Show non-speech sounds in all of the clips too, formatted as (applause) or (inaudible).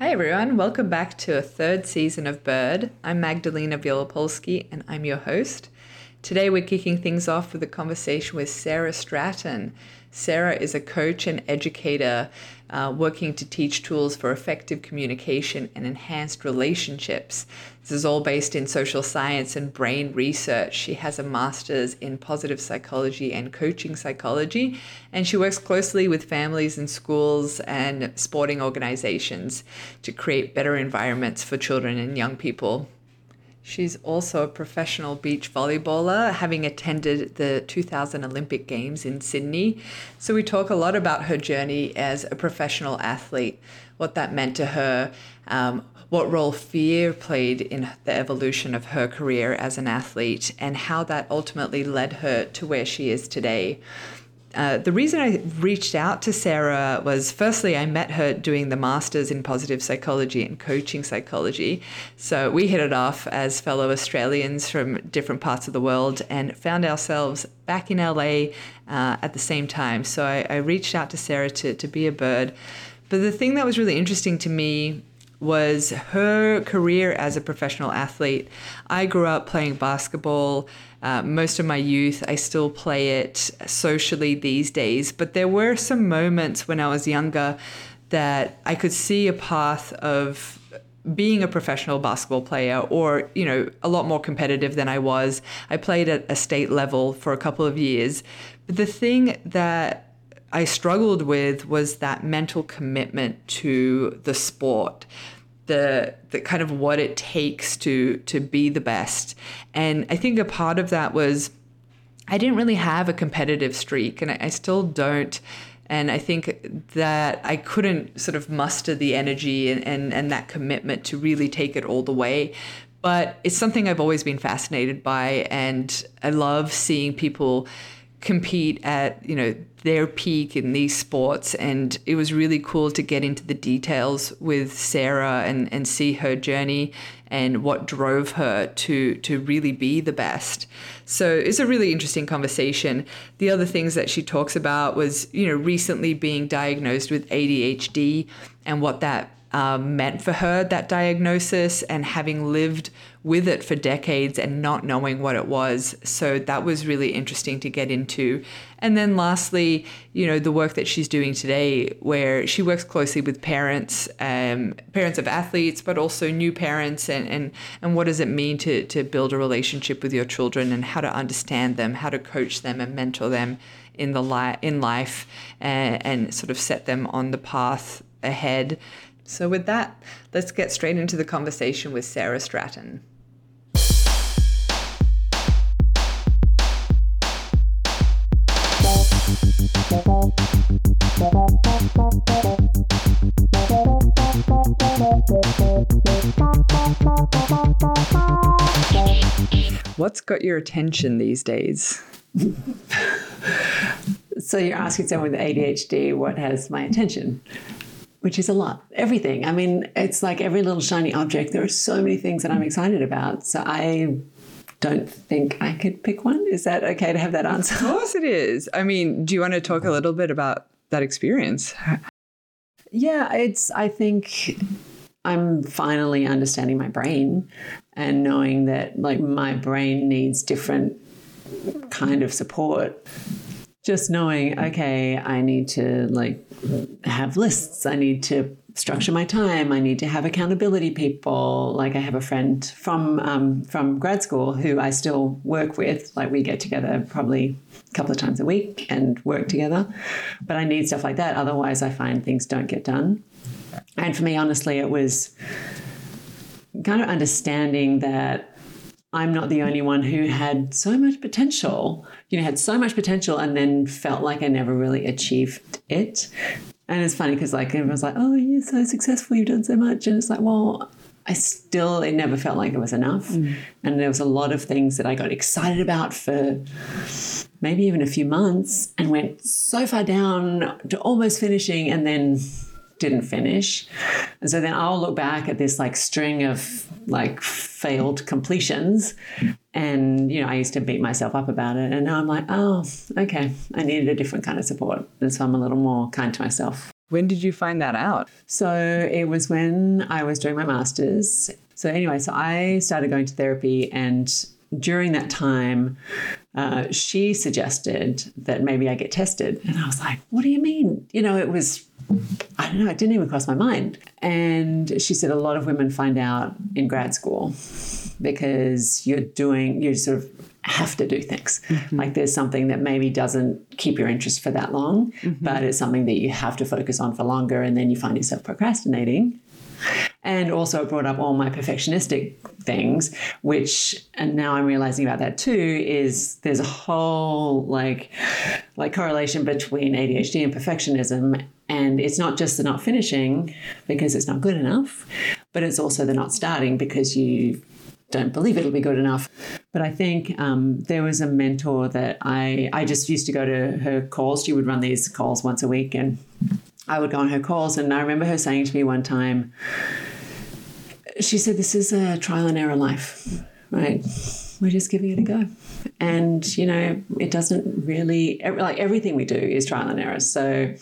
Hi, everyone. Welcome back to a third season of Bird. I'm Magdalena Wielopolski, and I'm your host. Today, we're kicking things off with a conversation with Sarah Straton. Sarah is a coach and educator uh, working to teach tools for effective communication and enhanced relationships. This is all based in social science and brain research. She has a master's in positive psychology and coaching psychology, and she works closely with families and schools and sporting organizations to create better environments for children and young people. She's also a professional beach volleyballer, having attended the 2000 Olympic Games in Sydney. So, we talk a lot about her journey as a professional athlete, what that meant to her, um, what role fear played in the evolution of her career as an athlete, and how that ultimately led her to where she is today. Uh, the reason I reached out to Sarah was firstly, I met her doing the Masters in Positive Psychology and Coaching Psychology. So we hit it off as fellow Australians from different parts of the world and found ourselves back in LA uh, at the same time. So I, I reached out to Sarah to, to be a bird. But the thing that was really interesting to me was her career as a professional athlete. I grew up playing basketball uh, most of my youth. I still play it socially these days, but there were some moments when I was younger that I could see a path of being a professional basketball player or you know a lot more competitive than I was. I played at a state level for a couple of years. But the thing that I struggled with was that mental commitment to the sport. The, the kind of what it takes to to be the best and i think a part of that was i didn't really have a competitive streak and I, I still don't and I think that I couldn't sort of muster the energy and, and, and that commitment to really take it all the way. But it's something I've always been fascinated by, and I love seeing people compete at you know their peak in these sports. And it was really cool to get into the details with Sarah and and see her journey and what drove her to to really be the best. So it's a really interesting conversation. The other things that she talks about was you know recently being diagnosed with ADHD and what that um, meant for her, that diagnosis, and having lived with it for decades and not knowing what it was. So that was really interesting to get into. And then lastly, you know, the work that she's doing today, where she works closely with parents, um, parents of athletes, but also new parents, and, and, and what does it mean to, to build a relationship with your children and how to understand them, how to coach them and mentor them in the li- in life and, and sort of set them on the path ahead. So, with that, let's get straight into the conversation with Sarah Straton. What's got your attention these days? so you're asking someone with ADHD what has my attention? which is a lot. Everything. I mean, it's like every little shiny object. There are so many things that I'm excited about. So I don't think I could pick one. Is that okay to have that answer? Of course it is. I mean, do you want to talk a little bit about that experience? Yeah, it's, I think I'm finally understanding my brain and knowing that like my brain needs different kind of support. Just knowing okay i need to like have lists. I need to structure my time. I need to have accountability people. Like i have a friend from um, from grad school who i still work with. Like we get together probably a couple of times a week and work together. But i need stuff like that. Otherwise i find things don't get done and for me honestly it was kind of understanding that I'm not the only one who had so much potential, you know, had so much potential and then felt like I never really achieved it. And it's funny because like everyone's like, oh, you're so successful, you've done so much. And it's like, well, I still, it never felt like it was enough. Mm. And there was a lot of things that I got excited about for maybe even a few months and went so far down to almost finishing and then didn't finish. And so then I'll look back at this like string of like failed completions and you know I used to beat myself up about it and now I'm like, oh, okay, I needed a different kind of support. And so I'm a little more kind to myself. When did you find that out? So it was when I was doing my master's. So, anyway, so I started going to therapy, and during that time, uh, she suggested that maybe I get tested. And I was like, what do you mean? You know, it was, I don't know, it didn't even cross my mind. And she said a lot of women find out in grad school because you're doing, you sort of have to do things. Mm-hmm. Like there's something that maybe doesn't keep your interest for that long, mm-hmm. but it's something that you have to focus on for longer. And then you find yourself procrastinating and also brought up all my perfectionistic things which and now i'm realizing about that too is there's a whole like like correlation between adhd and perfectionism and it's not just the not finishing because it's not good enough but it's also the not starting because you don't believe it'll be good enough. But I think um, there was a mentor that I I just used to go to her calls. She would run these calls once a week, and I would go on her calls. And I remember her saying to me one time, she said, This is a trial and error life, right? We're just giving it a go. And, you know, it doesn't really, like everything we do is trial and error. So,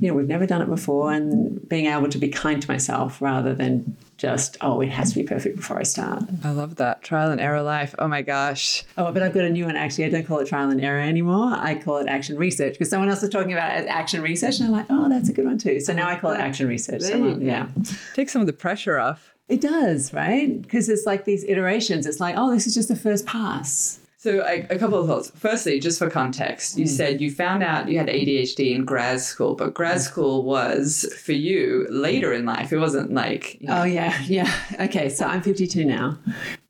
you know, we've never done it before. And being able to be kind to myself rather than just, oh, it has to be perfect before I start. I love that. Trial and error life. Oh my gosh. Oh, but I've got a new one actually. I don't call it trial and error anymore. I call it action research because someone else was talking about it as action research. And I'm like, oh, that's a good one too. So now I call it action research. Someone, yeah. Take some of the pressure off. It does, right? Because it's like these iterations. It's like, oh, this is just the first pass. So, a, a, couple of thoughts. Firstly, just for context, you mm. said you found out you had ADHD in grad school, but grad mm. school was for you later in life. It wasn't like. You know. Oh, yeah. (laughs) Yeah. Okay. So, I'm 52 now.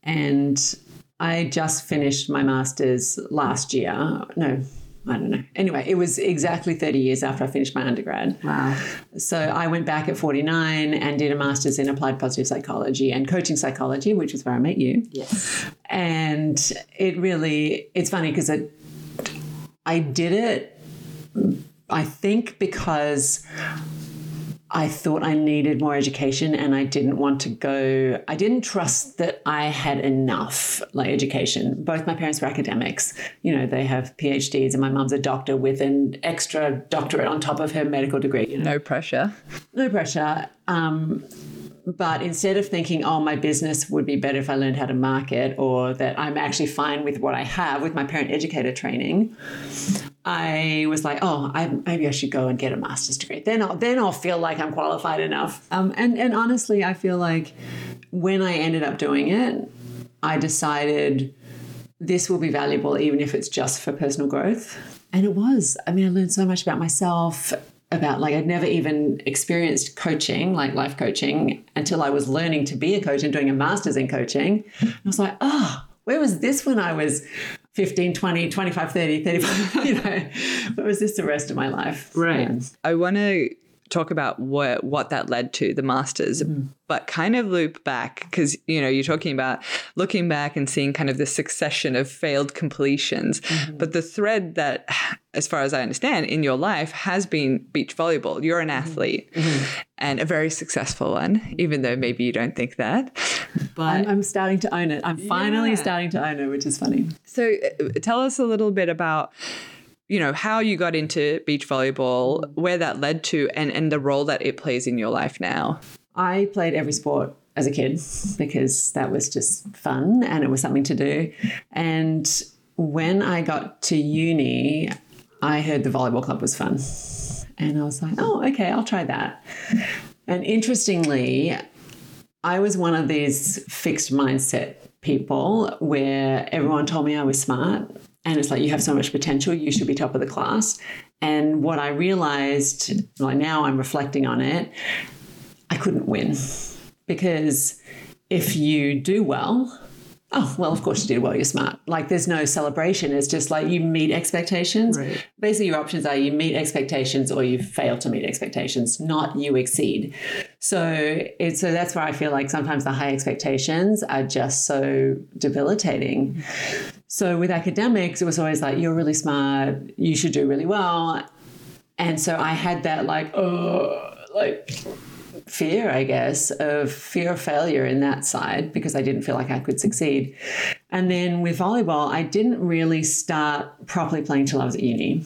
And I just finished my master's last year. No, I don't know. Anyway, it was exactly 30 years after I finished my undergrad. Wow. So I went back at 49 and did a master's in applied positive psychology and coaching psychology, which is where I met you. Yes. And it really, it's funny because I, I did it, I think, because I thought I needed more education and I didn't want to go, I didn't trust that I had enough like education. Both my parents were academics. You know, they have PhDs and my mum's a doctor with an extra doctorate on top of her medical degree. You know? No pressure. No pressure. Um, but instead of thinking, oh, my business would be better if I learned how to market or that I'm actually fine with what I have with my parent educator training, I was like, oh, I, maybe I should go and get a master's degree. Then I'll, then I'll feel like I'm qualified enough. Um, and, and honestly, I feel like when I ended up doing it, I decided this will be valuable even if it's just for personal growth. And it was. I mean, I learned so much about myself about like I'd never even experienced coaching, like life coaching, until I was learning to be a coach and doing a master's in coaching. And I was like, oh, where was this when I was 15, 20, 25, 30, 35? (laughs) you know, what was this the rest of my life? Right. Yeah. I want to talk about what what that led to the masters mm. but kind of loop back because you know you're talking about looking back and seeing kind of the succession of failed completions mm-hmm. but the thread that as far as i understand in your life has been beach volleyball you're an mm-hmm. athlete mm-hmm. and a very successful one even though maybe you don't think that but I'm, I'm starting to own it i'm finally yeah. starting to own it which is funny so uh, tell us a little bit about you know how you got into beach volleyball mm. where that led to and and the role that it plays in your life now. I played every sport as a kid because that was just fun and it was something to do. And when i got to uni i heard the volleyball club was fun. And i was like oh okay i'll try that. And interestingly i was one of these fixed mindset people where everyone told me i was smart and it's like you have so much potential you should be top of the class. And what i realized like now i'm reflecting on it i couldn't win. Because if you do well oh well of course you did well you're smart. Like there's no celebration. It's just like you meet expectations. Right. basically your options are you meet expectations or you fail to meet expectations not you exceed. So it's so that's where i feel like sometimes the high expectations are just so debilitating so with academics it was always like you're really smart you should do really well and so i had that like oh like fear, I guess, of fear of failure in that side because I didn't feel like I could succeed. And then with volleyball, I didn't really start properly playing till I was at uni.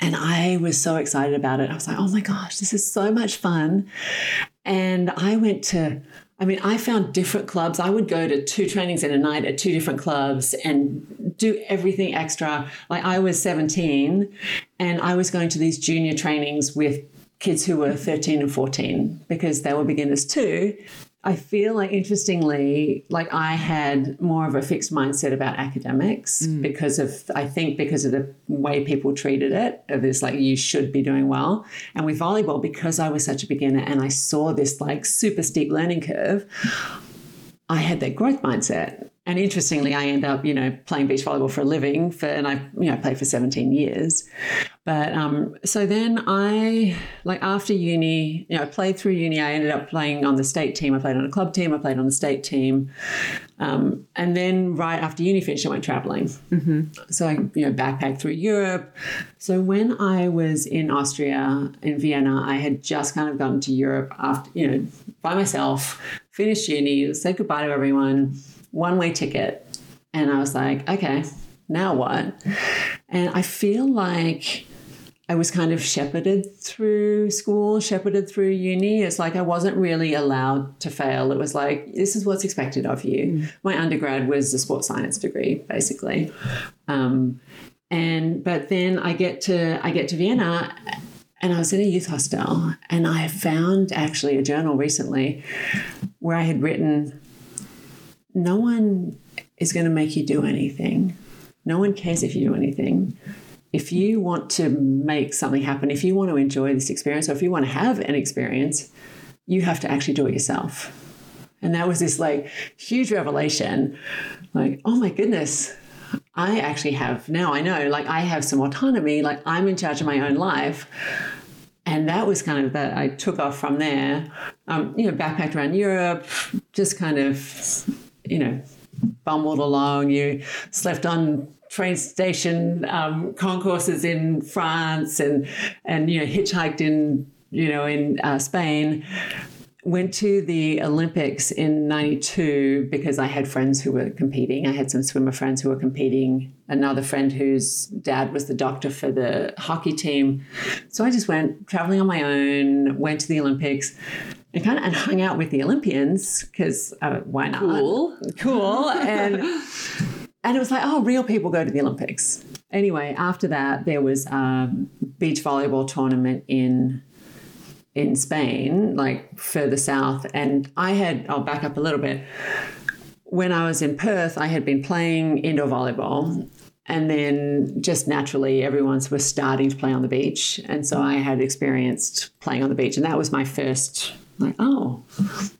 And I was so excited about it. I was like, oh my gosh, this is so much fun. And I went to, I mean, I found different clubs. I would go to two trainings in a night at two different clubs and do everything extra. Like I was 17 and I was going to these junior trainings with kids who were 13 and 14 because they were beginners too. I feel like interestingly, like I had more of a fixed mindset about academics mm. because of I think because of the way people treated it, of this like you should be doing well. And with volleyball, because I was such a beginner and I saw this like super steep learning curve, I had that growth mindset. And interestingly, I end up, you know, playing beach volleyball for a living for, and I, you know, played for 17 years. But um, so then I, like after uni, you know, I played through uni. I ended up playing on the state team. I played on a club team. I played on the state team. Um, and then right after uni finished, I went traveling. Mm-hmm. So I, you know, backpacked through Europe. So when I was in Austria, in Vienna, I had just kind of gotten to Europe after, you know, by myself, finished uni, said goodbye to everyone one way ticket. And I was like, okay, now what? And I feel like I was kind of shepherded through school, shepherded through uni. It's like I wasn't really allowed to fail. It was like, this is what's expected of you. Mm. My undergrad was a sports science degree, basically. Um, and but then I get to I get to Vienna and I was in a youth hostel and I found actually a journal recently where I had written no one is going to make you do anything. No one cares if you do anything. If you want to make something happen, if you want to enjoy this experience, or if you want to have an experience, you have to actually do it yourself. And that was this like huge revelation like, oh my goodness, I actually have now I know, like, I have some autonomy, like, I'm in charge of my own life. And that was kind of that I took off from there. Um, you know, backpacked around Europe, just kind of you know, bumbled along. You slept on train station um, concourses in France and and you know hitchhiked in you know in uh, Spain. Went to the Olympics in '92 because I had friends who were competing. I had some swimmer friends who were competing. Another friend whose dad was the doctor for the hockey team. So I just went traveling on my own. Went to the Olympics and kind of and hung out with the Olympians because uh, why not? Cool, cool, and and it was like, oh, real people go to the Olympics. Anyway, after that, there was a beach volleyball tournament in in Spain, like further south, and I had. I'll back up a little bit. When I was in Perth, I had been playing indoor volleyball, and then just naturally, everyone was starting to play on the beach. And so I had experienced playing on the beach. And that was my first like, oh,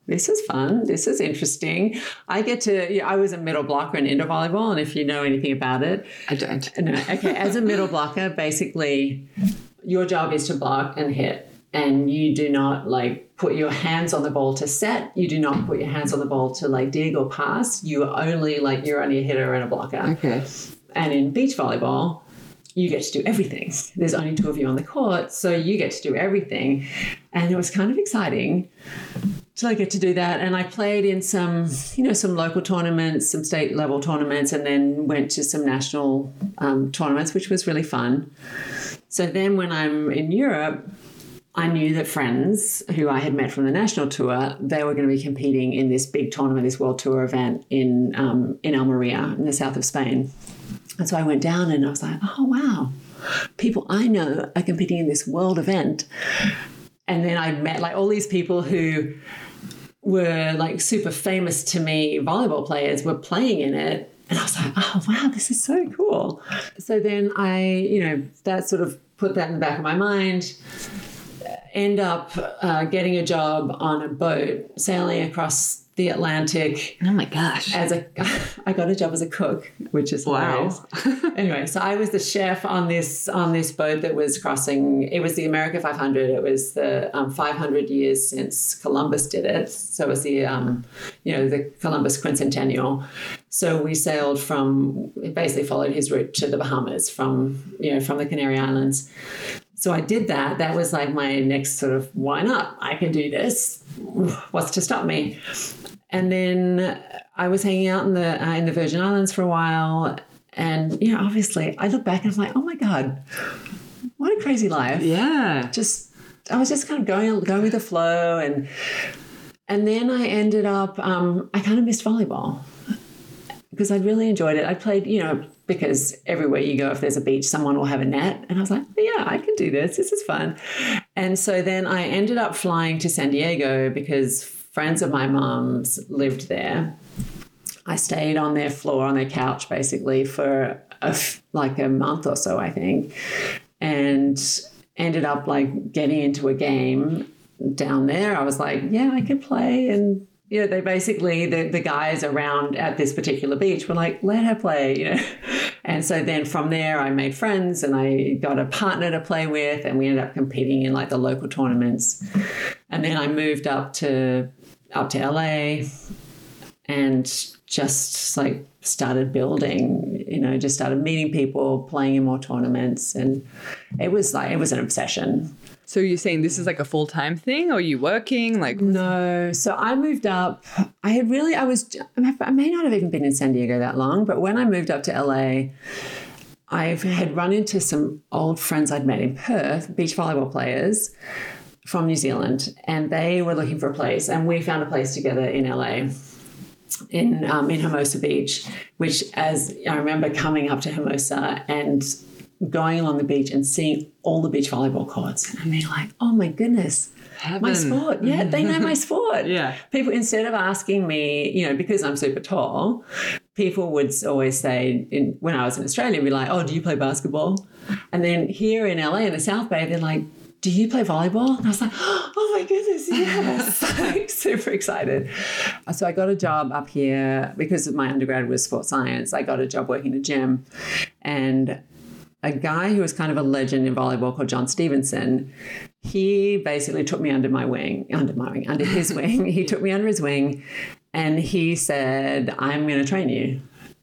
this is fun. This is interesting. I get to, I was a middle blocker in indoor volleyball. And if you know anything about it, I don't. Uh, no, okay. As a middle blocker, basically, your job is to block and hit. And you do not like put your hands on the ball to set. You do not put your hands on the ball to like dig or pass. You are only like, you're only a hitter and a blocker. Okay. And in beach volleyball, you get to do everything. There's only two of you on the court, so you get to do everything. And it was kind of exciting to get to do that. And I played in some, you know, some local tournaments, some state level tournaments, and then went to some national um, tournaments, which was really fun. So then when I'm in Europe, I knew that friends who I had met from the national tour, they were going to be competing in this big tournament, this world tour event in um, in Almeria in the south of Spain. And so I went down and I was like, oh, wow, people I know are competing in this world event. And then I met like all these people who were like super famous to me volleyball players were playing in it. And I was like, oh, wow, this is so cool. So then I, you know, that sort of put that in the back of my mind end up uh, getting a job on a boat sailing across the Atlantic. Oh my gosh! As a, (laughs) I got a job as a cook, which is hilarious. Wow. (laughs) anyway, so I was the chef on this on this boat that was crossing. It was the America 500. It was the um, 500 years since Columbus did it. So it was the um, you know the Columbus quincentennial. So we sailed from basically followed his route to the Bahamas from you know from the Canary Islands. So I did that. That was like my next sort of why not? I can do this. What's to stop me? And then I was hanging out in the uh, in the Virgin Islands for a while, and you know, obviously, I look back and I'm like, oh my god, what a crazy life. Yeah. Just I was just kind of going going with the flow and and then I ended up um, I kind of missed volleyball because I really enjoyed it. I played, you know, because everywhere you go, if there's a beach, someone will have a net. And I was like, yeah, I can do this. This is fun. And so then I ended up flying to San Diego because friends of my mom's lived there. I stayed on their floor, on their couch, basically for a, like a month or so, I think, and ended up like getting into a game down there. I was like, yeah, I can play, and you know, they basically the, the guys around at this particular beach were like, let her play, you know. (laughs) And so then from there I made friends and I got a partner to play with and we ended up competing in like the local tournaments. And then I moved up to up to LA and just like started building, you know, just started meeting people, playing in more tournaments and it was like it was an obsession. So you're saying this is like a full time thing, or are you working? Like no. So I moved up. I had really. I was. I may not have even been in San Diego that long, but when I moved up to LA, I had run into some old friends I'd met in Perth, beach volleyball players from New Zealand, and they were looking for a place, and we found a place together in LA. In um, in Hermosa Beach, which as I remember coming up to Hermosa and going along the beach and seeing all the beach volleyball courts and being like, oh my goodness, Heaven. my sport. Yeah, they know my sport. (laughs) Yeah. People, instead of asking me, you know, because I'm super tall, people would always say, in, when I was in Australia, be like, oh, do you play basketball? And then here in LA, in the South Bay, they're like, do you play volleyball? And I was like, (gasps) oh my goodness, yes. (laughs) (laughs) like super excited. So I got a job up here because my undergrad was sports science. I got a job working in a gym. And a guy who was kind of a legend in volleyball called John Stevenson. He basically took me under my wing, under my wing, under his (laughs) wing. He took me under his wing and he said, I'm going to train you.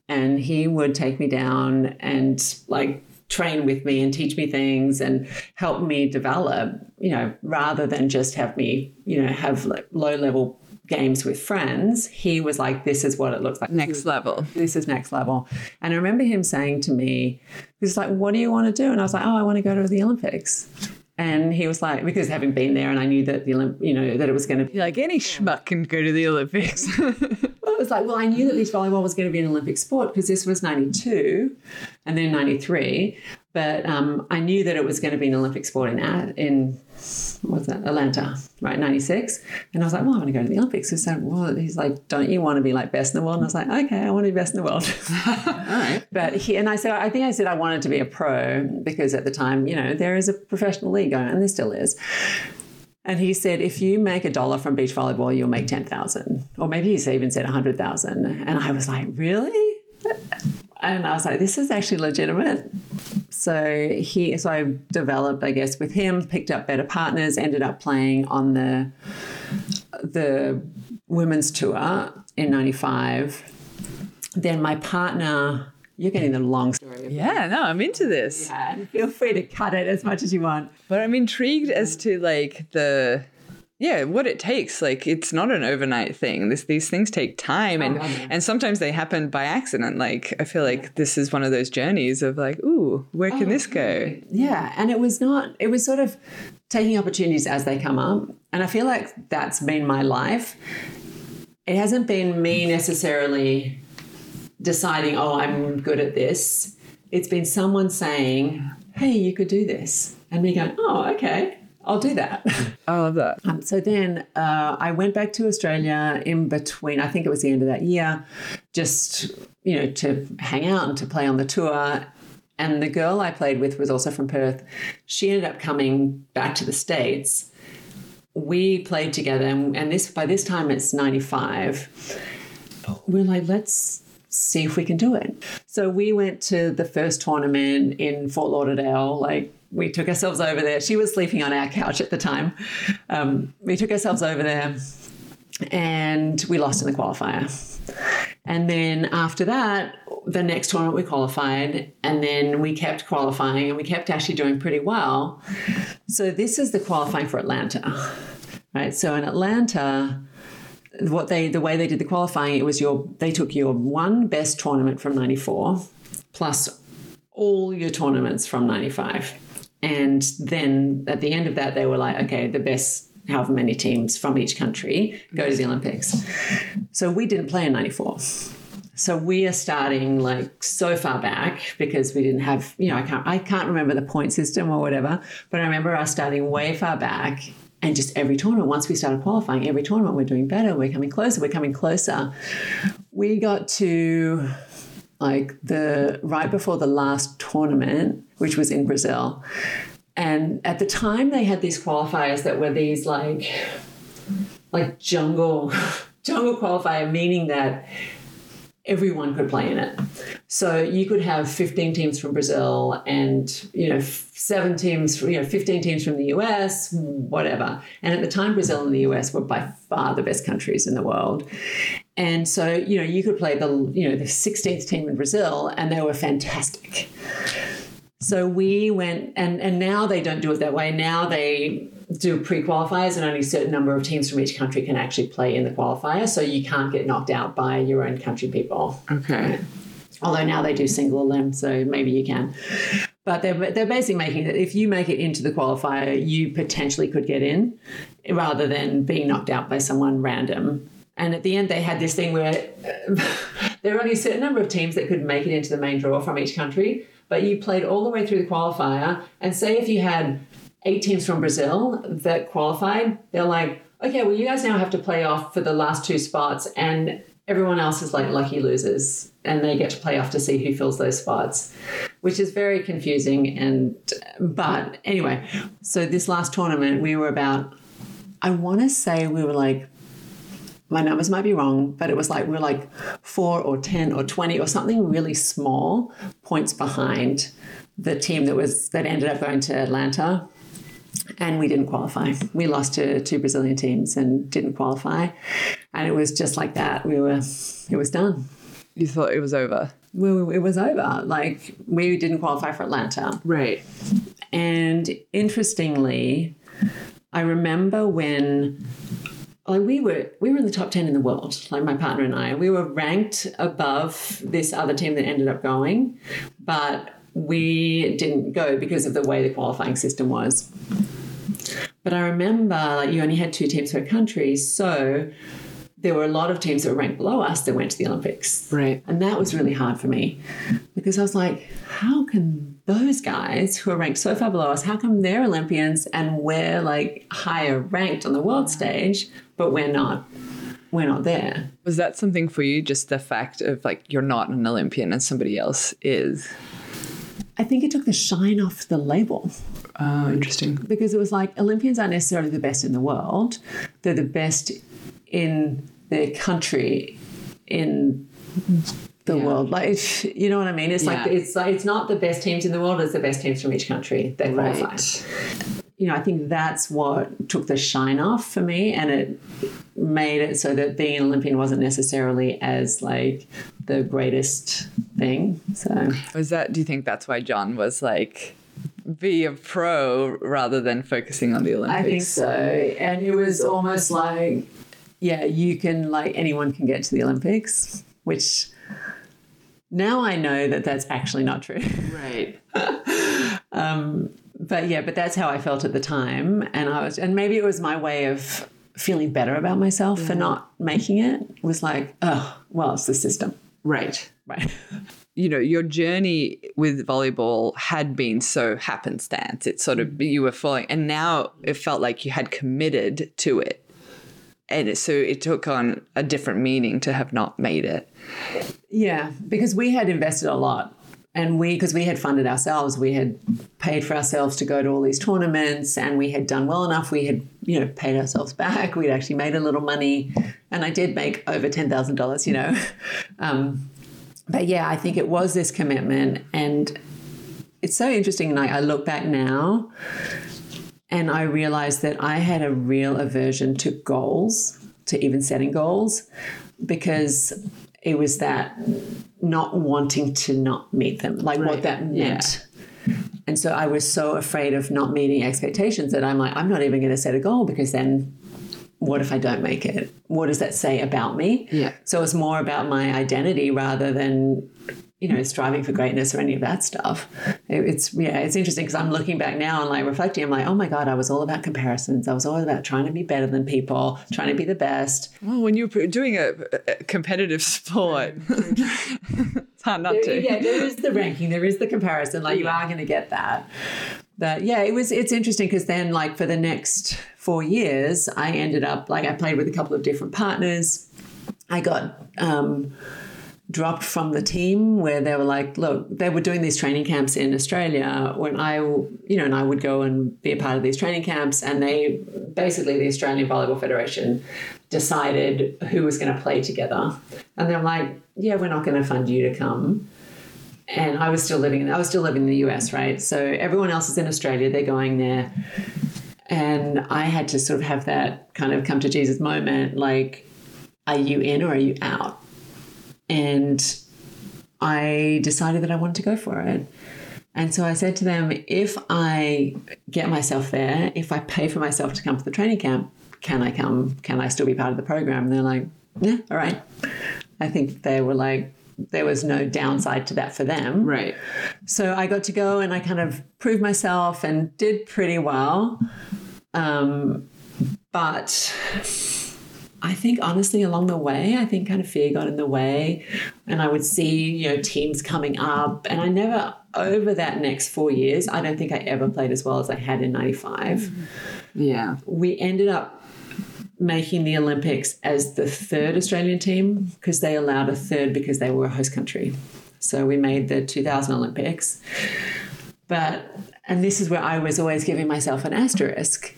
And he would take me down and like train with me and teach me things and help me develop, you know, rather than just have me, you know, have like low level games with friends, he was like, This is what it looks like. Next level. This is next level. And I remember him saying to me, He's like, What do you want to do? And I was like, Oh, I want to go to the Olympics. And he was like, because having been there and I knew that the Olymp- you know, that it was going to be like any schmuck can go to the Olympics. (laughs) well, it was like, well, I knew that beach volleyball was going to be an Olympic sport because this was 92 and then 93. But um, I knew that it was going to be an Olympic sport in, in what's that, Atlanta, right, 96. And I was like, well, I want to go to the Olympics. He said, well, he's like, don't you want to be like best in the world? And I was like, okay, I want to be best in the world. (laughs) All right. But he, and I said, I think I said I wanted to be a pro because at the time, you know, there is a professional league going, and there still is. And he said, if you make a dollar from beach volleyball, you'll make 10,000. Or maybe he even said 100,000. And I was like, really? And I was like, this is actually legitimate. So he, so I developed, I guess, with him, picked up better partners, ended up playing on the the women's tour in '95. Then my partner, you're getting the long story. Yeah, no, I'm into this. Yeah, feel free to cut it as much as you want. But I'm intrigued as to like the yeah, what it takes. Like it's not an overnight thing. This these things take time and Oh, yeah. and sometimes they happen by accident. Like I feel like this is one of those journeys of like, ooh, where Oh, can this go? Yeah, and it was not. It was sort of taking opportunities as they come up, and I feel like that's been my life. It hasn't been me necessarily deciding, oh, I'm good at this. It's been someone saying, hey, you could do this, and me going, oh, okay, I'll do that. (laughs) I love that. Um, so then uh, I went back to Australia in between, I think it was the end of that year, just, you know, to hang out and to play on the tour. And the girl I played with was also from Perth. She ended up coming back to the States. We played together, and, and this by this time it's 95. We're like, let's see if we can do it. So we went to the first tournament in Fort Lauderdale. Like we took ourselves over there. She was sleeping on our couch at the time. Um, we took ourselves over there and we lost in the qualifier. And then after that, the next tournament we qualified, and then we kept qualifying and we kept actually doing pretty well. So this is the qualifying for Atlanta, right? So in Atlanta, what they the way they did the qualifying, it was your they took your one best tournament from '94 plus all your tournaments from '95 And then at the end of that, they were like, okay, the best however many teams from each country go to the Olympics. So we didn't play in 94. So we are starting like so far back because we didn't have, you know, I can't I can't remember the point system or whatever, but I remember us starting way far back and just every tournament, once we started qualifying, every tournament we're doing better, we're coming closer, we're coming closer. We got to like the right before the last tournament, which was in Brazil. And at the time they had these qualifiers that were these like like jungle (laughs) jungle qualifier, meaning that everyone could play in it. So you could have 15 teams from Brazil and you know seven teams, you know 15 teams from the US, whatever. And at the time Brazil and the US were by far the best countries in the world. And so, you know, you could play the you know the 16th team in Brazil and they were fantastic. So we went and and now they don't do it that way. Now they do pre-qualifiers and only a certain number of teams from each country can actually play in the qualifier so you can't get knocked out by your own country people Okay. although now they do single elim so maybe you can but they're, they're basically making it if you make it into the qualifier you potentially could get in rather than being knocked out by someone random and at the end they had this thing where uh, (laughs) there were only a certain number of teams that could make it into the main draw from each country but you played all the way through the qualifier and say if you had eight teams from Brazil that qualified, they're like, okay, well, you guys now have to play off for the last two spots, and everyone else is like lucky losers, and they get to play off to see who fills those spots, which is very confusing. And uh, but anyway, so this last tournament, we were about, I want to say we were like. My numbers might be wrong, but it was like we're like four or 10 or 20 or something really small points behind the team that was that ended up going to Atlanta and we didn't qualify. We lost to two Brazilian teams and didn't qualify. And it was just like that. We were, it was done. You thought it was over. We, it was over. Like we didn't qualify for Atlanta. Right. And interestingly, I remember when like we were we were in the top 10 in the world like my partner and i. We were ranked above this other team that ended up going but we didn't go because of the way the qualifying system was. But i remember like you only had two teams per country so there were a lot of teams that were ranked below us that went to the olympics. Right. and that was really hard for me because I was like, how can those guys who are ranked so far below us, how come they're Olympians and we're like higher ranked on the world stage, but we're not? We're not there. Was that something for you? Just the fact of like you're not an Olympian and somebody else is. I think it took the shine off the label Oh, interesting. because it was like Olympians aren't necessarily the best in the world. They're the best in their country, in the Yeah. world. Like (laughs) you know what I mean? It's like it's like it's not the best teams in the world, it's the best teams from each country that qualify. You know, I think that's what took the shine off for me, and it made it so that being an Olympian wasn't necessarily as like the greatest thing. So Was that? Do you think that's why John was like, be a pro rather than focusing on the Olympics? I think so, and it was almost like, yeah, you can like anyone can get to the Olympics, which now I know that that's actually not true. Right. (laughs) Um, but yeah, but that's how I felt at the time, and I was, and maybe it was my way of feeling better about myself for mm-hmm. not making it. It was like, oh, well, it's the system, Right. right? (laughs) you know, your journey with volleyball had been so happenstance. It sort of mm-hmm. you were falling, and now it felt like you had committed to it, and so it took on a different meaning to have not made it. Yeah, because we had invested a lot. And we, because we had funded ourselves, we had paid for ourselves to go to all these tournaments and we had done well enough. We had, you know, paid ourselves back. We'd actually made a little money. And I did make over $10,000, you know. (laughs) Um, but yeah, I think it was this commitment. And it's so interesting. And I, I look back now and I realized that I had a real aversion to goals, to even setting goals, because it was that not wanting to not meet them, like what that meant. And so I was so afraid of not meeting expectations that I'm like, I'm not even going to set a goal because then what if I don't make it? What does that say about me? Yeah. So it's more about my identity rather than, you know, striving for greatness or any of that stuff. It's yeah, it's interesting because I'm looking back now and like reflecting. I'm like, oh my god, I was all about comparisons. I was all about trying to be better than people, trying to be the best. Well, when you're doing a, a competitive sport, (laughs) (laughs) it's hard not to. yeah, there is the ranking, there is the comparison. Like you are going to get that. But yeah, it was it's interesting because then like for the next four years, I ended up like I played with a couple of different partners. I got um, dropped from the team where they were like, look, they were doing these training camps in Australia when I, you know, and I would go and be a part of these training camps, and they basically the Australian Volleyball Federation decided who was going to play together, and they're like, yeah, we're not going to fund you to come and I was still living in, I was still living in the US, right? So everyone else is in Australia, they're going there. And I had to sort of have that kind of come to Jesus moment like, are you in or are you out? And I decided that I wanted to go for it. And so I said to them, if I get myself there, if I pay for myself to come to the training camp, can I come? Can I still be part of the program? And they're like, yeah, all right. I think they were like, there was no downside to that for them. Right. So I got to go and I kind of proved myself and did pretty well. Um, but I think honestly, along the way, I think kind of fear got in the way, and I would see you know teams coming up, and I never over that next four years, I don't think I ever played as well as I had in '95. Mm-hmm. Yeah. We ended up making the Olympics as the third Australian team because they allowed a third because they were a host country. So we made the 2000 Olympics. But, and this is where I was always giving myself an asterisk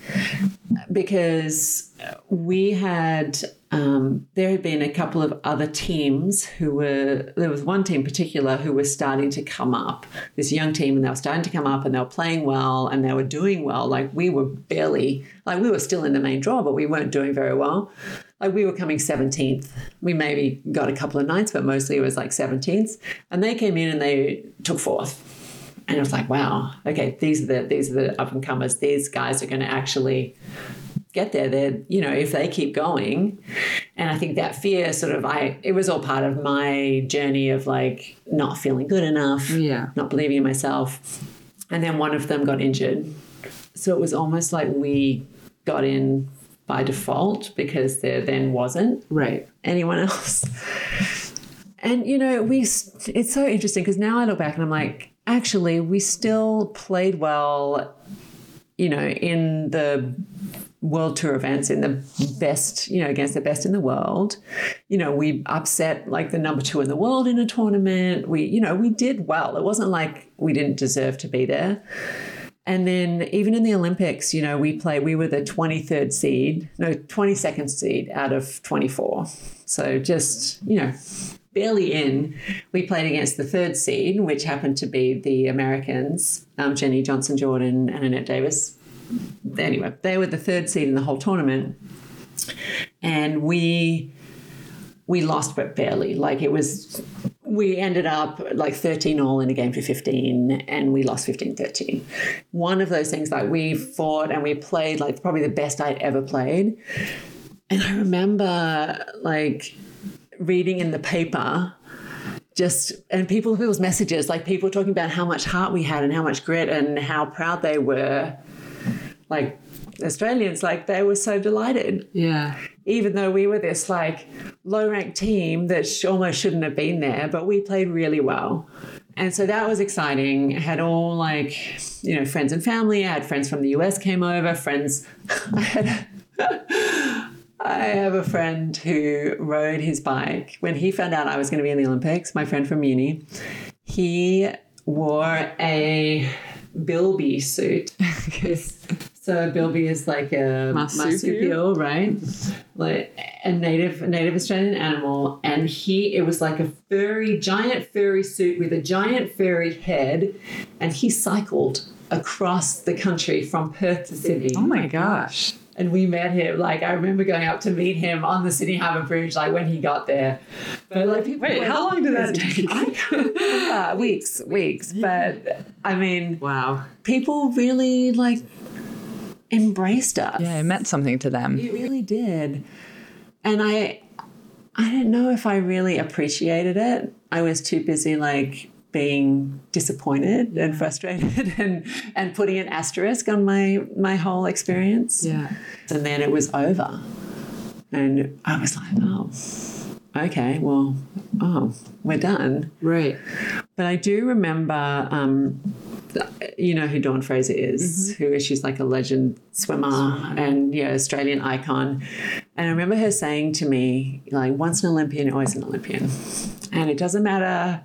because we had, um, there had been a couple of other teams who were, there was one team in particular who was starting to come up, this young team, and they were starting to come up and they were playing well and they were doing well. Like we were barely, like we were still in the main draw, but we weren't doing very well. Like we were coming 17th. We maybe got a couple of nights, but mostly it was like 17th. And they came in and they took fourth. And it was like, wow, okay, these are the these are the up and comers. These guys are going to actually get there. They're, you know, if they keep going. And I think that fear sort of I it was all part of my journey of like not feeling good enough, Yeah. not believing in myself. And then one of them got injured. So it was almost like we got in by default because there then wasn't Right. anyone (laughs) else. And you know, we it's so interesting because now I look back and I'm like, actually, we still played well, you know, in the world tour events in the best, you know, against the best in the world. You know, we upset like the number 2 in the world in a tournament. We, you know, we did well. It wasn't like we didn't deserve to be there. And then even in the Olympics, you know, we played, we were the 23rd seed, no, 22nd seed out of 24. So just, you know, barely in. We played against the third seed, which happened to be the Americans, um, Jenny Johnson Jordan and Annett Davis. Anyway, they were the third seed in the whole tournament. And we we lost but barely. Like it was we ended up like 13 all in a game for 15 and we lost 15 13 one of those things like we fought and we played like probably the best i'd ever played and i remember like reading in the paper just and people people's messages like people talking about how much heart we had and how much grit and how proud they were like australians like they were so delighted Yeah. even though we were this like low ranked team that sh- almost shouldn't have been there, but we played really well. And so that was exciting. I had all like, you know, friends and family. I had friends from the US came over, friends. (laughs) I had. I have a friend who rode his bike when he found out I was going to be in the Olympics. My friend from uni, he wore a bilby suit. (laughs) So bilby is like a Marsupial. marsupial, right? Like a native native Australian animal, and he it was like a furry, giant furry suit with a giant furry head, and he cycled across the country from Perth to oh Sydney. Oh my gosh. And we met him. Like I remember going up to meet him on the Sydney Harbour Bridge, like when he got there. But like people Wait, were how long did that take? I can't remember. weeks, weeks. But I mean, Wow. people really like embraced us. Yeah, it meant something to them. It really did. And I I don't know if I really appreciated it. I was too busy like being disappointed and frustrated (laughs) and and putting an asterisk on my my whole experience. Yeah. And then it was over. And I was like, oh, okay, well, oh, we're done. Right. But I do remember, um, you know who Dawn Fraser is, who is she's like a legend swimmer and yeah, Australian icon. And I remember her saying to me, like, once an Olympian, always an Olympian. And it doesn't matter.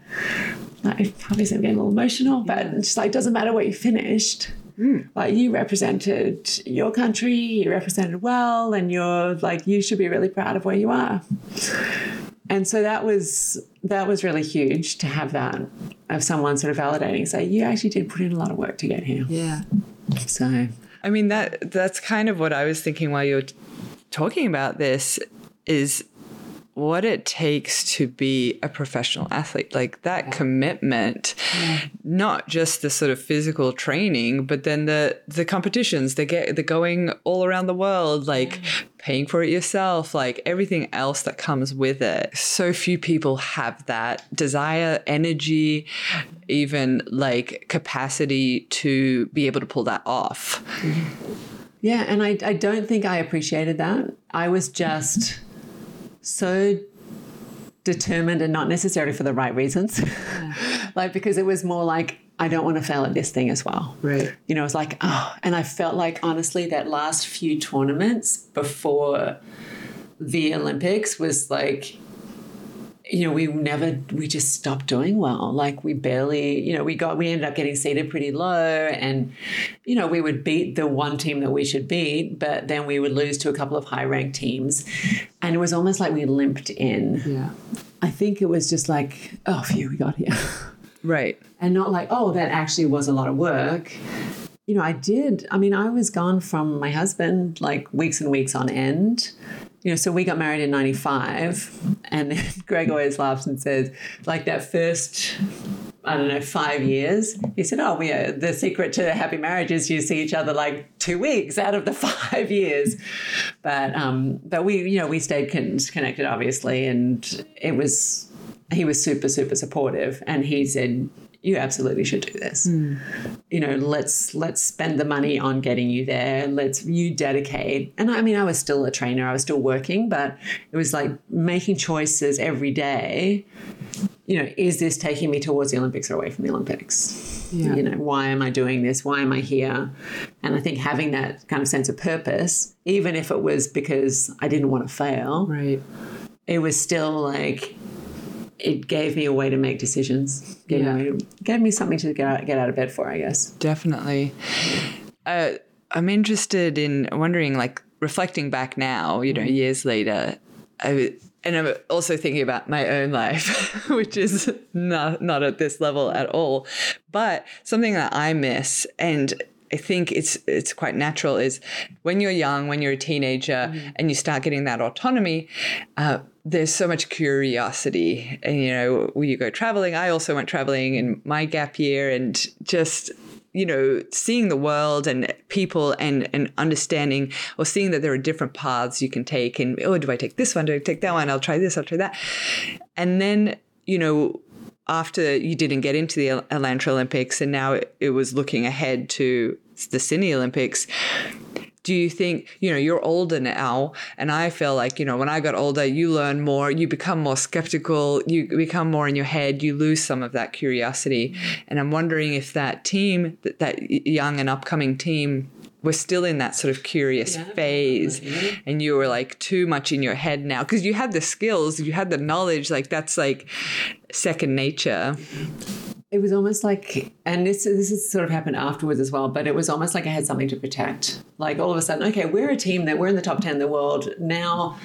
Like, obviously, I'm getting a little emotional, but it's just like, doesn't matter what you finished. Hmm. Like you represented your country, you represented well, and you're like you should be really proud of where you are. And so that was that was really huge to have that of someone sort of validating, say you actually did put in a lot of work to get here. Yeah. So I mean that that's kind of what I was thinking while you were t- talking about this is what it takes to be a professional athlete like that commitment not just the sort of physical training but then the the competitions they get they're going all around the world like paying for it yourself like everything else that comes with it. So few people have that desire energy even like capacity to be able to pull that off. Yeah, and I, I don't think I appreciated that. I was just so determined and not necessarily for the right reasons. (laughs) like because it was more like I don't want to fail at this thing as well. right You know, it's like, oh, and I felt like honestly that last few tournaments before the Olympics was like, you know, we never, we just stopped doing well. Like we barely, you know, we got, we ended up getting seeded pretty low and, you know, we would beat the one team that we should beat, but then we would lose to a couple of high ranked teams. And it was almost like we limped in. yeah I think it was just like, oh, phew, we got here. (laughs) right and not like, oh, that actually was a lot of work. You know, I did. I mean, I was gone from my husband like weeks and weeks on end. You know, so we got married in 95, and then (laughs) Greg always laughs and says, like that first, I don't know, five years, he said, oh, we are, the secret to happy marriage is you see each other like two weeks out of the (laughs) five years. But, um, but we, you know, we stayed con- connected, obviously, and it was, he was super, super supportive. And he said, you absolutely should do this. Hmm. You know, let's let's spend the money on getting you there. Let's you dedicate. And I mean, I was still a trainer. I was still working, but it was like making choices every day. You know, is this taking me towards the Olympics or away from the Olympics? Yeah. You know, why am I doing this? Why am I here? And I think having that kind of sense of purpose, even if it was because I didn't want to fail, right it was still like it gave me a way to make decisions. Gave, Yeah. me, a way to- gave me something to get out, get out of bed for, I guess. definitely. Uh, I'm interested in wondering, like, reflecting back now, you know, years later, I, and I'm also thinking about my own life, (laughs) which is not not at this level at all. But something that I miss, and I think it's it's quite natural, is when you're young, when you're a teenager, and you start getting that autonomy. Uh, there's so much curiosity, and you know, when you go traveling, I also went traveling in my gap year, and just you know, seeing the world and people and and understanding or seeing that there are different paths you can take and oh, do I take this one? Do I take that one? I'll try this, I'll try that. And then, you know, after you didn't get into the Atlanta Olympics and now it, it was looking ahead to the Sydney Olympics, do you think you know you're older now and i feel like you know when i got older you learn more you become more skeptical you become more in your head you lose some of that curiosity. And i'm wondering if that team that, that young and upcoming team was still in that sort of curious phase and you were like too much in your head now because you had the skills you had the knowledge like that's like second nature It was almost like, and this this has sort of happened afterwards as well, but it was almost like I had something to protect. Like all of a sudden, okay, we're a team that we're in the top 10 in the world. Now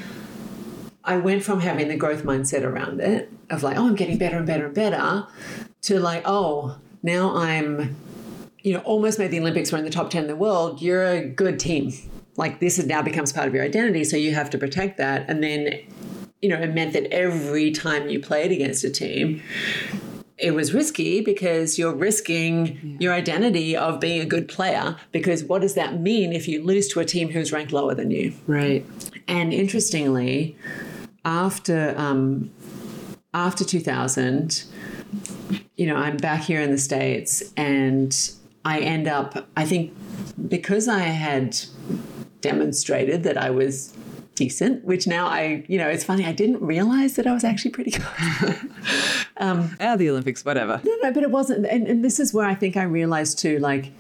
I went from having the growth mindset around it of like, oh, I'm getting better and better and better to like, oh, now I'm, you know, almost made the Olympics, we're in the top 10 in the world. You're a good team. Like this now becomes part of your identity. So you have to protect that. And then, you know, it meant that every time you played against a team, it was risky because you're risking your identity of being a good player. Because what does that mean if you lose to a team who's ranked lower than you? right And interestingly, after um, after 2000, you know, I'm back here in the States and I end up, I think, because I had demonstrated that I was decent, which now I, you know, it's funny, I didn't realize that I was actually pretty good. (laughs) um, yeah, the Olympics, whatever. No, no, but it wasn't. And, and this is where I think I realized too, like,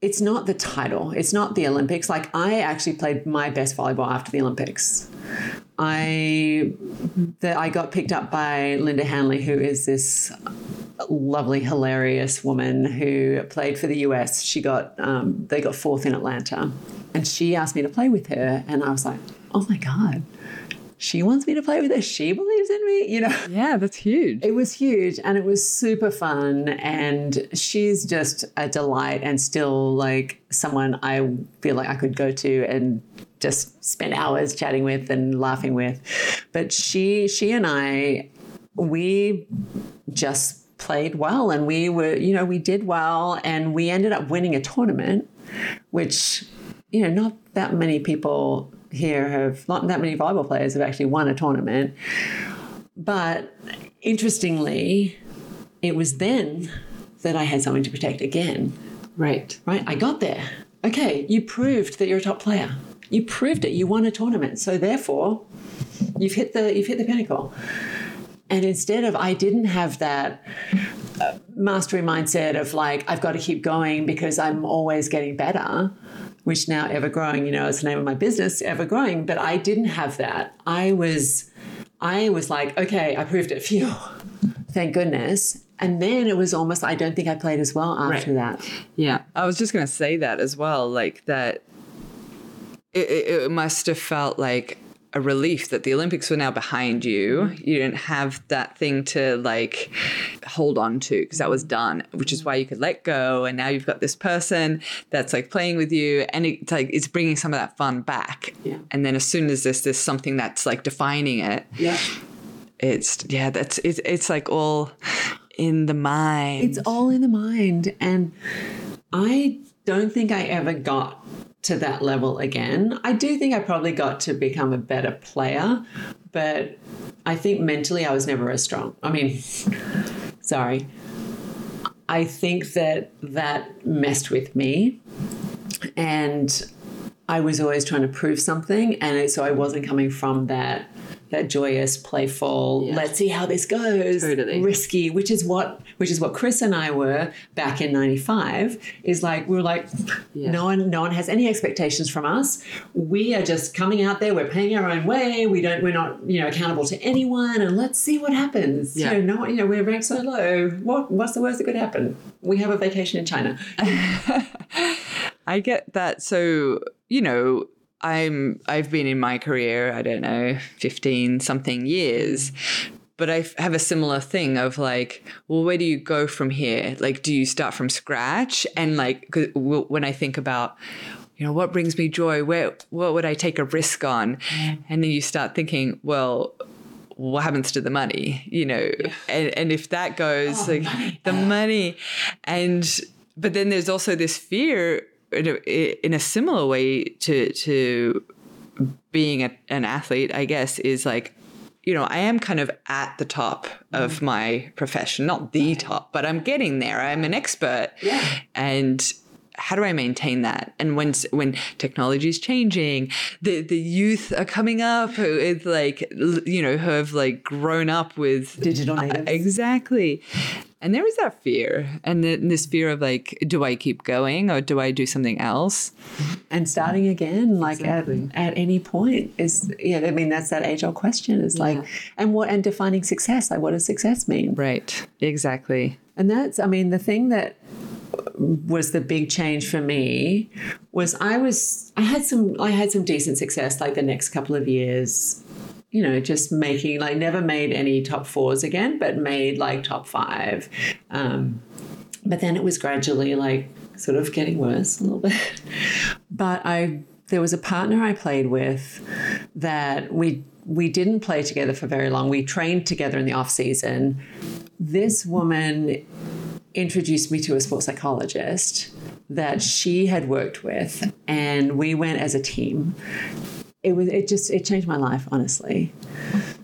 it's not the title, it's not the Olympics. Like, I actually played my best volleyball after the Olympics. I that I got picked up by Linda Hanley, who is this lovely, hilarious woman who played for the US. She got um, they got fourth in Atlanta, and she asked me to play with her, and I was like, oh my god. She wants me to play with her. She believes in me, you know. Yeah, that's huge. It was huge and it was super fun. And she's just a delight and still like someone I feel like I could go to and just spend hours chatting with and laughing with. But she she and I we just played well and we were you know we did well and we ended up winning a tournament which you know not that many people here have not that many volleyball players have actually won a tournament. But interestingly, it was then that I had something to protect again. Right. Right? I got there. Okay, you proved that you're a top player. You proved it. You won a tournament. So therefore, you've hit the you've hit the pinnacle. And instead of I didn't have that uh, mastery mindset of like I've got to keep going because I'm always getting better which now ever growing, you know, is the name of my business, ever growing. But I didn't have that. I was, I was like, okay, I proved it. (laughs) Phew, thank goodness. And then it was almost, I don't think I played as well after right. that. Yeah. I was just going to say that as well. Like that, it, it must have felt like a relief that the Olympics were now behind you. Mm-hmm. You didn't have that thing to like hold on to because that was done, which is why you could let go. And now you've got this person that's like playing with you, and it's like it's bringing some of that fun back. Yeah. And then as soon as there's this something that's like defining it, yeah, it's yeah, that's it's it's like all in the mind. It's all in the mind, and I don't think I ever got to that level again. I do think I probably got to become a better player, but I think mentally I was never as strong. I mean, sorry. I think that that messed with me. And I was always trying to prove something. And so I wasn't coming from that that joyous, playful, yeah. let's see how this goes, totally. risky, which is what which is what Chris and I were back in '95. Is like we were like, yeah. no one, no one has any expectations from us. We are just coming out there. We're paying our own way. We don't. We're not, you know, accountable to anyone. And let's see what happens. Yeah. You know, no, you know, we're ranked so low. What what's the worst that could happen? We have a vacation in China. (laughs) I get that. So you know I'm I've been in my career, I don't know, 15 something years. But I have a similar thing of like, well, where do you go from here? Like, do you start from scratch? And like, when I think about, you know, what brings me joy? Where, what would I take a risk on? Mm. And then you start thinking, well, what happens to the money? You know, yeah. and, and if that goes, oh, like money. the money, and but then there's also this fear in a similar way to to being a, an athlete, I guess, is like, you know, I am kind of at the top of mm-hmm. my profession, not the top, but I'm getting there. I'm an expert. Yeah. And how do I maintain that? And when when technology is changing, the the youth are coming up who is like you know who have like grown up with digital natives. Uh, exactly. And there is that fear, and then this fear of like, do I keep going or do I do something else? And starting again, like exactly. at, at any point, is yeah. I mean, that's that age old question. Is yeah. like, and what and defining success? Like, what does success mean? Right. Exactly. And that's, I mean, the thing that was the big change for me was I was I had some I had some decent success like the next couple of years you know, just making like never made any top fours again, but made like top five. Um, but then it was gradually like sort of getting worse a little (laughs) bit. but I there was a partner I played with that we we didn't play together for very long. We trained together in the off season. This woman introduced me to a sports psychologist that she had worked with and we went as a team it was it just it changed my life honestly.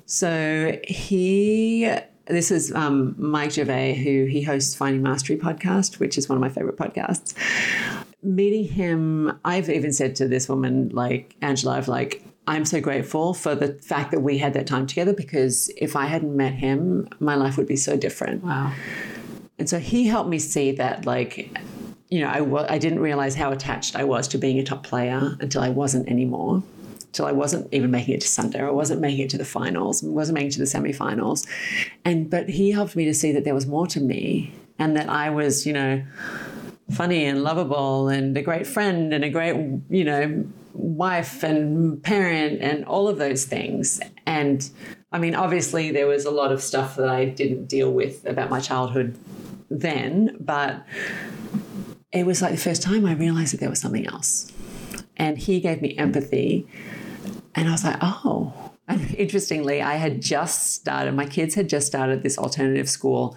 So he this is um, Mike Gervais, who he hosts Finding Mastery podcast, which is one of my favorite podcasts. Meeting him, I've even said to this woman, like Angela, I've like, I'm so grateful for the fact that we had that time together because if I hadn't met him, my life would be so different. Wow. And so he helped me see that, like, you know, I w- I didn't realize how attached I was to being a top player until I wasn't anymore. Till I wasn't even making it to Sunday. I wasn't making it to the finals. I wasn't making it to the semifinals. And but he helped me to see that there was more to me and that I was, you know, funny and lovable and a great friend and a great, you know, wife and parent and all of those things. And I mean, obviously, there was a lot of stuff that I didn't deal with about my childhood then, but it was like the first time I realized that there was something else. And he gave me empathy. And I was like, oh. And (laughs) interestingly, I had just started, my kids had just started this alternative school.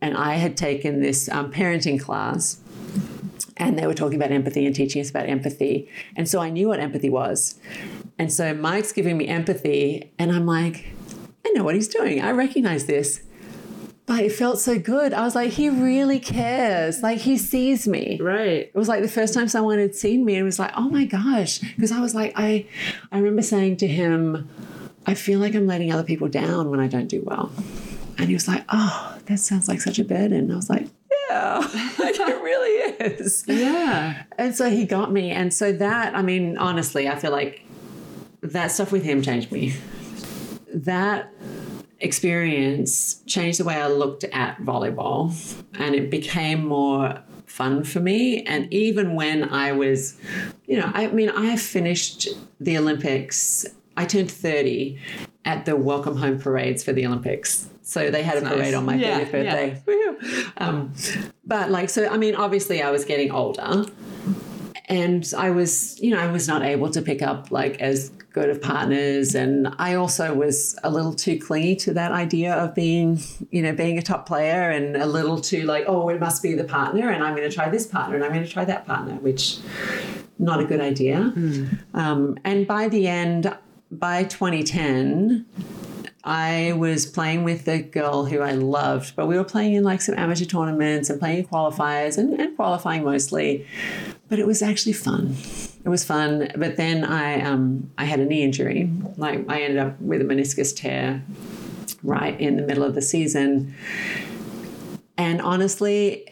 And I had taken this um, parenting class and they were talking about empathy and teaching us about empathy. And so I knew what empathy was. And so Mike's giving me empathy, and I'm like, I know what he's doing. I recognize this. But it felt so good. I was like, he really cares. Like he sees me. Right. It was like the first time someone had seen me. It was like, oh my gosh. Because I was like, I I remember saying to him, I feel like I'm letting other people down when I don't do well. And he was like, oh, that sounds like such a burden. And I was like, yeah, (laughs) it really is. Yeah. And so he got me. And so that, I mean, honestly, I feel like that stuff with him changed me. That experience changed the way I looked at volleyball and it became more fun for me. And even when I was, you know, I mean, I finished the Olympics, I turned 30 at the welcome home parades for the Olympics. So they had a parade nice. on my Yeah, 30th birthday. Woohoo. Um, but like, so, I mean, obviously I was getting older and I was, you know, I was not able to pick up like as good of partners. And I also was a little too clingy to that idea of being, you know, being a top player and a little too like, oh, it must be the partner and I'm going to try this partner and I'm going to try that partner, which not a good idea. Um, and by the end, by 2010, I was playing with a girl who I loved, but we were playing in like some amateur tournaments and playing in qualifiers and, and qualifying mostly. But it was actually fun. It was fun. But then I um, I had a knee injury. Like I ended up with a meniscus tear right in the middle of the season. And honestly,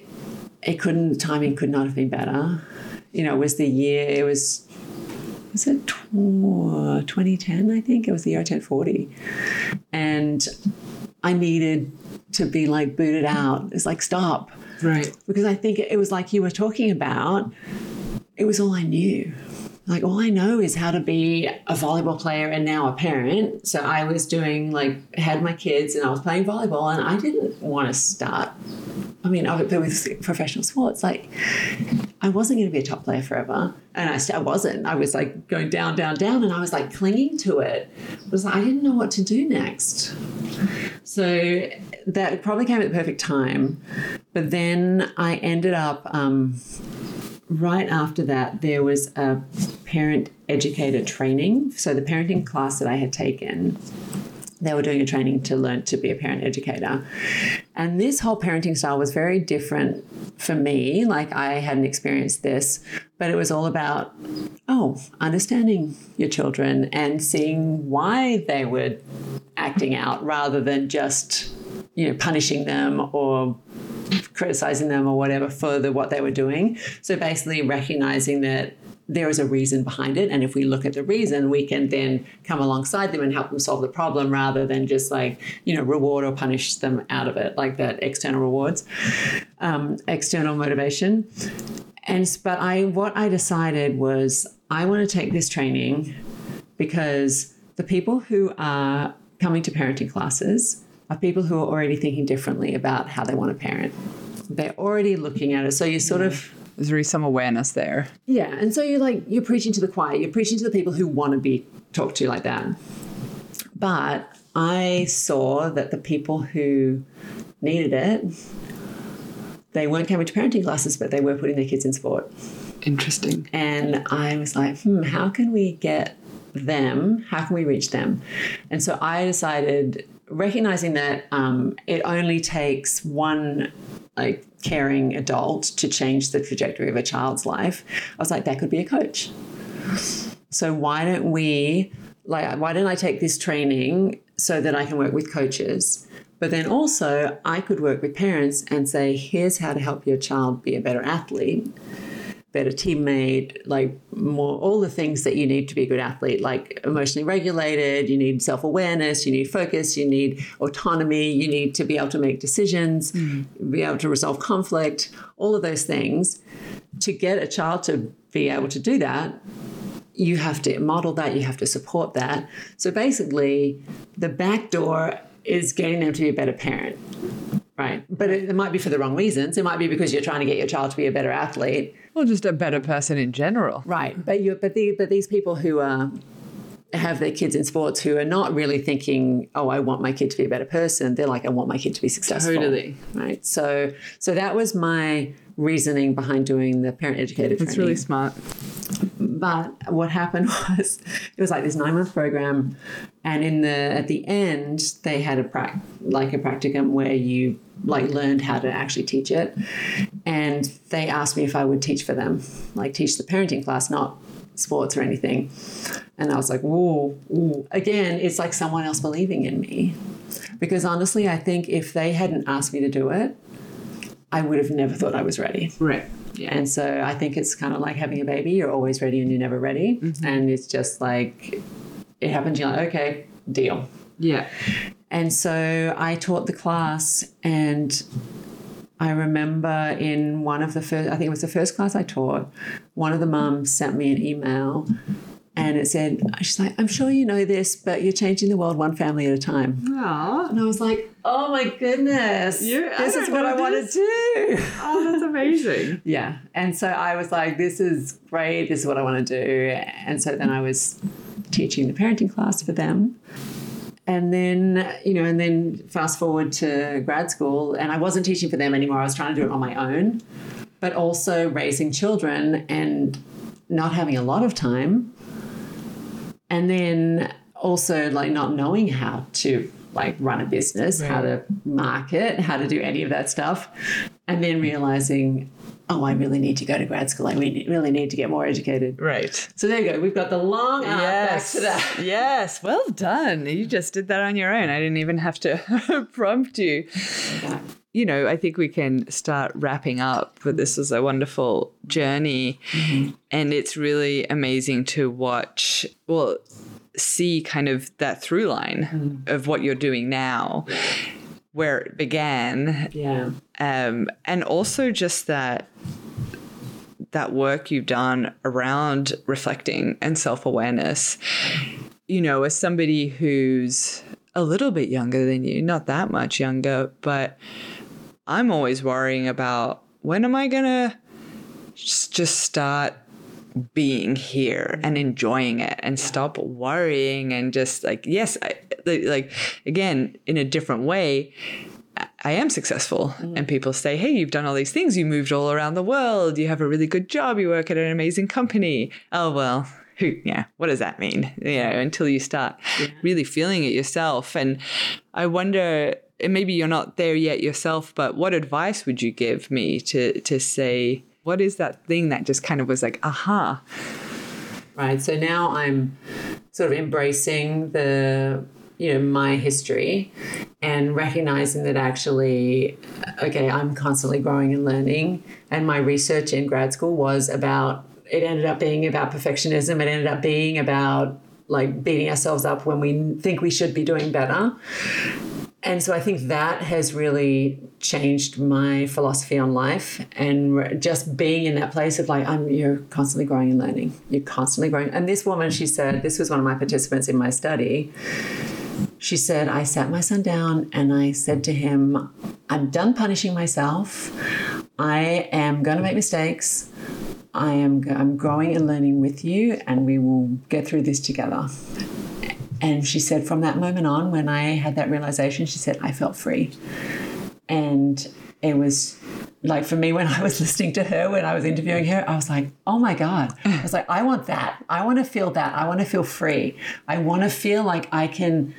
it couldn't the timing could not have been better. You know, it was the year it was was it 2010 I think it was the year I turned 40 and I needed to be like booted out it's like stop Right. because I think it was like you were talking about it was all I knew like all I know is how to be a volleyball player and now a parent so I was doing like had my kids and I was playing volleyball and I didn't want to start I mean, I- with professional sports, like I wasn't going to be a top player forever, and I, I wasn't. I was like going down, down, down, and I was like clinging to it. It was like I didn't know what to do next. So that probably came at the perfect time. But then I ended up um, right after that. There was a parent educator training. So the parenting class that I had taken they were doing a training to learn to be a parent educator. And this whole parenting style was very different for me. Like I hadn't experienced this, but it was all about, oh, understanding your children and seeing why they were acting out rather than just, you know, punishing them or criticizing them or whatever for the what they were doing. So basically recognizing that there is a reason behind it. And if we look at the reason, we can then come alongside them and help them solve the problem rather than just like, you know, reward or punish them out of it, like that external rewards, um, external motivation. And but I what I decided was I want to take this training because the people who are coming to parenting classes are people who are already thinking differently about how they want to parent. They're already looking at it. So you sort of There's really some awareness there. yeah, and so you're like you're preaching to the choir. You're preaching to the people who want to be talked to like that. But I saw that the people who needed it, they weren't coming to parenting classes, but they were putting their kids in sport. Interesting. And I was like, hmm, how can we get them, how can we reach them? And so I decided, recognizing that um, it only takes one like caring adult to change the trajectory of a child's life, I was like, that could be a coach. So why don't we like why don't I take this training so that I can work with coaches? But then also I could work with parents and say, here's how to help your child be a better athlete, better teammate, like more all the things that you need to be a good athlete, like emotionally regulated, you need self-awareness, you need focus, you need autonomy, you need to be able to make decisions, mm-hmm. be able to resolve conflict, all of those things. To get a child to be able to do that, you have to model that, you have to support that. So basically, the back door is getting them to be a better parent. Right. But it, it might be for the wrong reasons. It might be because you're trying to get your child to be a better athlete. or just a better person in general. Right. But you but the but these people who are have their kids in sports who are not really thinking, oh, I want my kid to be a better person. They're like, I want my kid to be successful. Totally. Right. So so that was my reasoning behind doing the parent educator That's training. really smart. But what happened (laughs) was it was like this nine month program, and in the at the end they had a prac like a practicum where you like learned how to actually teach it, and they asked me if I would teach for them, like teach the parenting class, not sports or anything. And I was like, ooh. Again, it's like someone else believing in me. Because honestly, I think if they hadn't asked me to do it, I would have never thought I was ready. Right. Yeah. And so I think it's kind of like having a baby. You're always ready and you're never ready. Mm-hmm. And it's just like, it happens, you're like, okay, deal. Yeah. And so I taught the class, and I remember in one of the first, I think it was the first class I taught, one of the mums sent me an email and it said, she's like, I'm sure you know this, but you're changing the world one family at a time. Aww. And I was like, oh my goodness, You- this is what I want to do. Oh, that's amazing. (laughs) Yeah. And so I was like, this is great. This is what I want to do. And so then I was teaching the parenting class for them. And then, you know, and then fast forward to grad school, and I wasn't teaching for them anymore. I was trying to do it on my own, but also raising children and not having a lot of time. And then also like not knowing how to like run a business, how to market, how to do any of that stuff. And then realizing, oh, I really need to go to grad school. I really really need to get more educated. Right. So there you go. We've got the long arc Yes. back to that. (laughs) Yes. Well done. You just did that on your own. I didn't even have to (laughs) prompt you. You know, I think we can start wrapping up, but this is a wonderful journey. And it's really amazing to watch, well, see kind of that through line of what you're doing now, where it began, Yeah. um, and also just that that work you've done around reflecting and self-awareness you know as somebody who's a little bit younger than you not that much younger but i'm always worrying about when am i gonna just just start being here and enjoying it and stop worrying and just like yes I, like again in a different way I am successful. Mm-hmm. And people say, hey, you've done all these things. You moved all around the world. You have a really good job. You work at an amazing company. Oh, well, who, yeah, what does that mean? You know, until you start really feeling it yourself. And I wonder, maybe you're not there yet yourself, but what advice would you give me to, to say, what is that thing that just kind of was like, aha? Right. So now I'm sort of embracing the you know my history and recognizing that actually okay i'm constantly growing and learning and my research in grad school was about it ended up being about perfectionism it ended up being about like beating ourselves up when we think we should be doing better and so I think that has really changed my philosophy on life and just being in that place of like, I'm, you're constantly growing and learning. You're constantly growing. And this woman, she said, this was one of my participants in my study. She said, I sat my son down and I said to him, I'm done punishing myself. I am going to make mistakes. I am I'm growing and learning with you, and we will get through this together. And she said, from that moment on, when I had that realization, she said, I felt free. And it was like for me (laughs) when I was listening to her when I was interviewing her, I was like, oh my God. (laughs) I was like, I want that. I want to feel that. I want to feel free. I want to feel like I can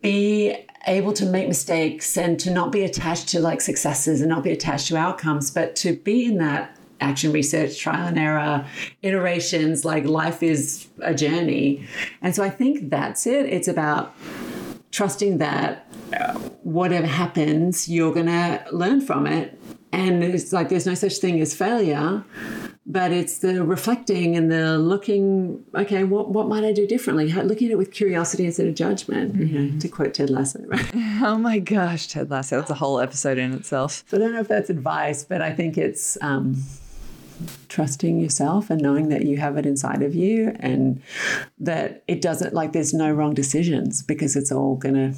be able to make mistakes and to not be attached to like successes and not be attached to outcomes, but to be in that action research, trial and error, iterations, like life is a journey. And so I think that's it. It's about trusting that whatever happens, you're going to learn from it. And it's like there's no such thing as failure, but it's the reflecting and the looking, okay, what, what might I do differently? Looking at it with curiosity instead of judgment, mm-hmm. you know, to quote Ted Lasso, right? (laughs) Oh my gosh, Ted Lasso. That's a whole episode in itself. So I don't know if that's advice, but I think it's. Um, trusting yourself and knowing that you have it inside of you and that it doesn't like there's no wrong decisions because it's all gonna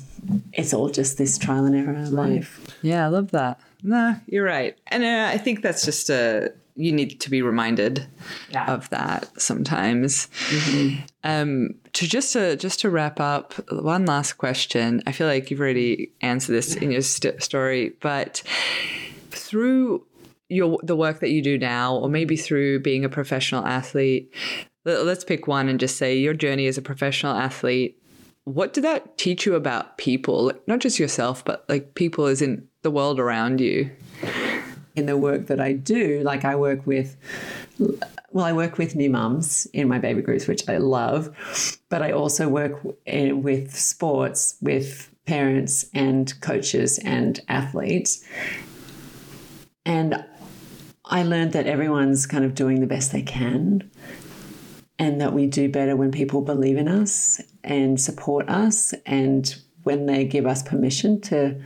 it's all just this trial and error life yeah i love that no you're right and uh, i think that's just a you need to be reminded yeah. of that sometimes. Mm-hmm. Um, to just to just to wrap up, one last question. I feel like you've already answered this in your st- story, but through your the work that you do now or maybe through being a professional athlete let's pick one and just say your journey as a professional athlete. What did that teach you about people? Not just yourself but like people as in the world around you. In the work that i do like i work with well i work with new mums in my baby groups which i love but i also work eh, with sports with parents and coaches and athletes. And I learned that everyone's kind of doing the best they can and that we do better when people believe in us and support us and when they give us permission to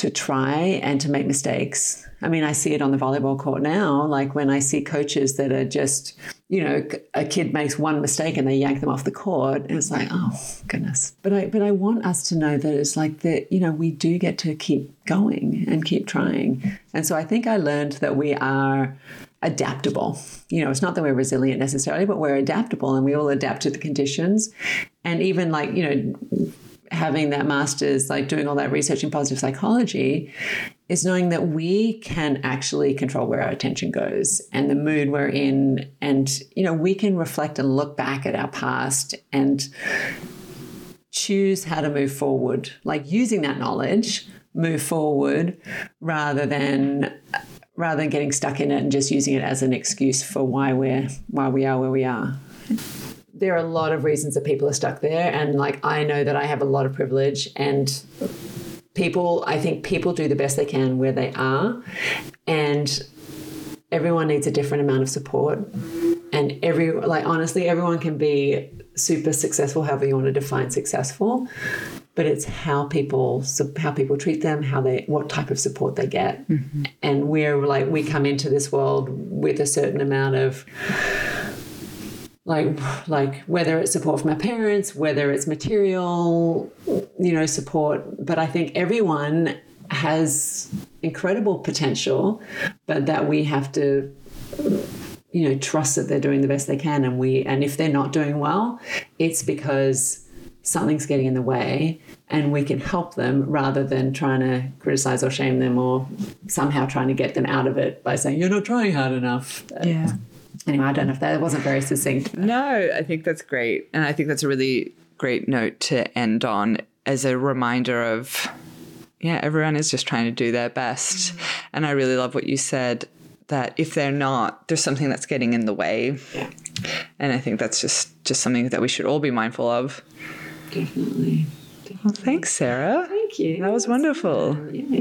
to try and to make mistakes. I mean, I see it on the volleyball court now, like when I see coaches that are just, you know, a kid makes one mistake and they yank them off the court, and it's like, oh goodness. But I but I want us to know that it's like that, you know, we do get to keep going and keep trying. And so I think I learned that we are adaptable. You know, it's not that we're resilient necessarily, but we're adaptable and we all adapt to the conditions. And even like, you know, having that master's, like doing all that research in positive psychology, is knowing that we can actually control where our attention goes and the mood we're in. And, you know, we can reflect and look back at our past and choose how to move forward, like using that knowledge, move forward rather than rather than getting stuck in it and just using it as an excuse for why we're why we are where we are there are a lot of reasons that people are stuck there. And like, I know that I have a lot of privilege and people, I think people do the best they can where they are. And everyone needs a different amount of support. And every, like, honestly, everyone can be super successful, however you want to define successful. But it's how people how people treat them, how they what type of support they get, mm-hmm. and we're like we come into this world with a certain amount of like like whether it's support from our parents whether it's material you know support. But i think everyone has incredible potential but that we have to you know trust that they're doing the best they can. And we and if they're not doing well it's because something's getting in the way and we can help them rather than trying to criticize or shame them or somehow trying to get them out of it by saying you're not trying hard enough. Yeah anyway, I don't know if that wasn't very succinct. No, I think that's great. And I think that's a really great note to end on as a reminder of, yeah, everyone is just trying to do their best. Mm-hmm. And I really love what you said that if they're not, there's something that's getting in the way. Yeah. And I think that's just just something that we should all be mindful of. Definitely. Well, thanks, Sarah. Thank you. That was wonderful. Yeah.